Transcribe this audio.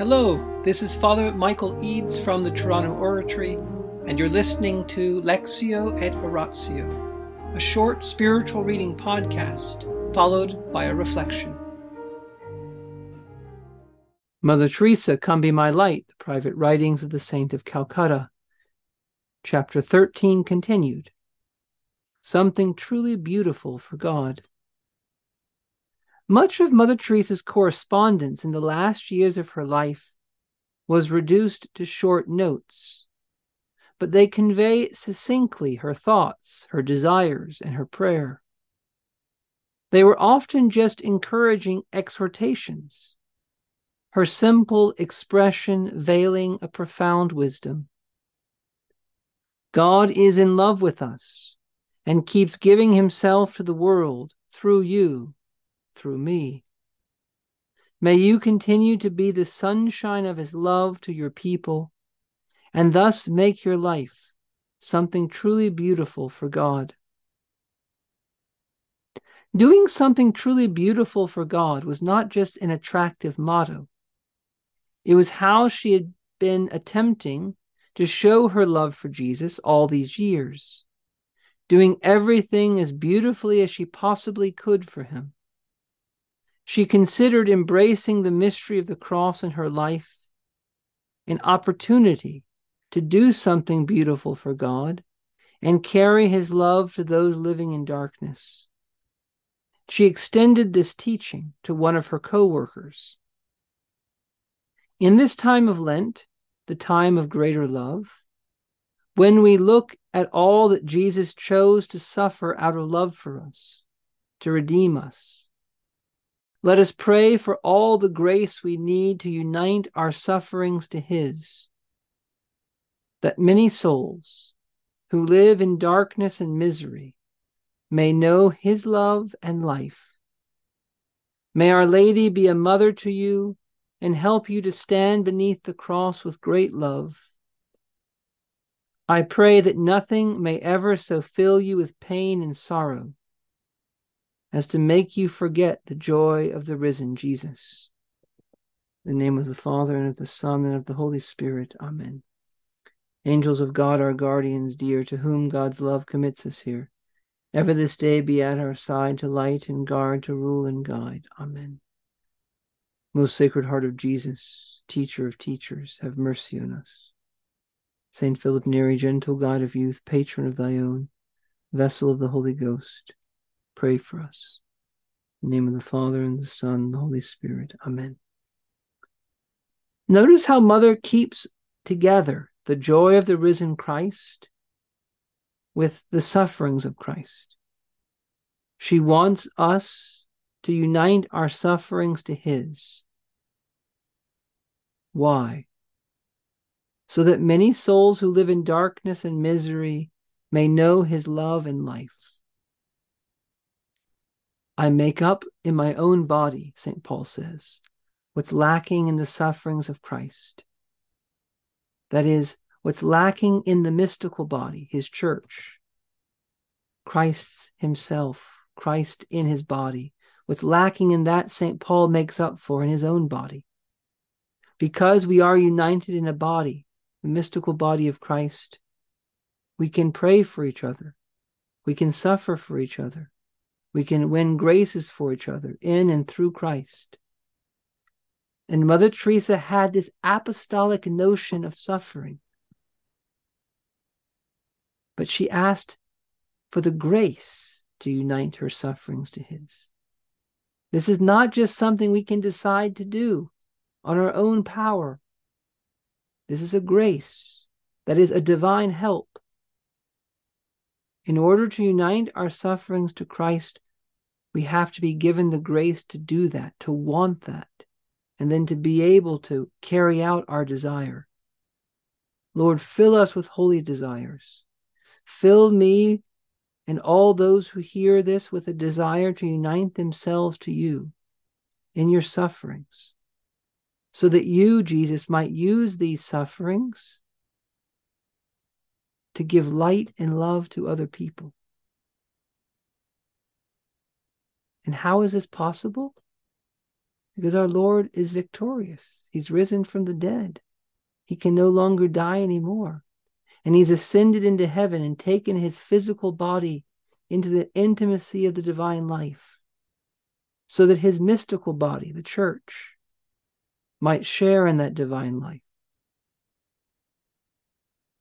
Hello, this is Father Michael Eads from the Toronto Oratory, and you're listening to Lectio et Oratio, a short spiritual reading podcast followed by a reflection. Mother Teresa, Come Be My Light, the private writings of the Saint of Calcutta. Chapter 13 continued. Something truly beautiful for God. Much of Mother Teresa's correspondence in the last years of her life was reduced to short notes, but they convey succinctly her thoughts, her desires, and her prayer. They were often just encouraging exhortations, her simple expression veiling a profound wisdom. God is in love with us and keeps giving himself to the world through you through me. May you continue to be the sunshine of his love to your people, and thus make your life something truly beautiful for God. Doing something truly beautiful for God was not just an attractive motto, it was how she had been attempting to show her love for Jesus all these years, doing everything as beautifully as she possibly could for him. She considered embracing the mystery of the cross in her life an opportunity to do something beautiful for God and carry his love to those living in darkness. She extended this teaching to one of her co workers. In this time of Lent, the time of greater love, when we look at all that Jesus chose to suffer out of love for us, to redeem us, let us pray for all the grace we need to unite our sufferings to His, that many souls who live in darkness and misery may know His love and life. May Our Lady be a mother to you and help you to stand beneath the cross with great love. I pray that nothing may ever so fill you with pain and sorrow as to make you forget the joy of the risen Jesus. In the name of the Father, and of the Son, and of the Holy Spirit. Amen. Angels of God, our guardians dear, to whom God's love commits us here, ever this day be at our side to light and guard, to rule and guide. Amen. Most Sacred Heart of Jesus, Teacher of teachers, have mercy on us. Saint Philip Neri, gentle God of youth, patron of thy own, vessel of the Holy Ghost, Pray for us. In the name of the Father, and the Son, and the Holy Spirit. Amen. Notice how Mother keeps together the joy of the risen Christ with the sufferings of Christ. She wants us to unite our sufferings to His. Why? So that many souls who live in darkness and misery may know His love and life. I make up in my own body, St. Paul says, what's lacking in the sufferings of Christ. That is, what's lacking in the mystical body, his church. Christ himself, Christ in his body. What's lacking in that, St. Paul makes up for in his own body. Because we are united in a body, the mystical body of Christ, we can pray for each other. We can suffer for each other. We can win graces for each other in and through Christ. And Mother Teresa had this apostolic notion of suffering. But she asked for the grace to unite her sufferings to His. This is not just something we can decide to do on our own power. This is a grace that is a divine help in order to unite our sufferings to Christ, we have to be given the grace to do that, to want that, and then to be able to carry out our desire. Lord, fill us with holy desires. Fill me and all those who hear this with a desire to unite themselves to you in your sufferings, so that you, Jesus, might use these sufferings to give light and love to other people. And how is this possible? Because our Lord is victorious. He's risen from the dead. He can no longer die anymore. And he's ascended into heaven and taken his physical body into the intimacy of the divine life so that his mystical body, the church, might share in that divine life.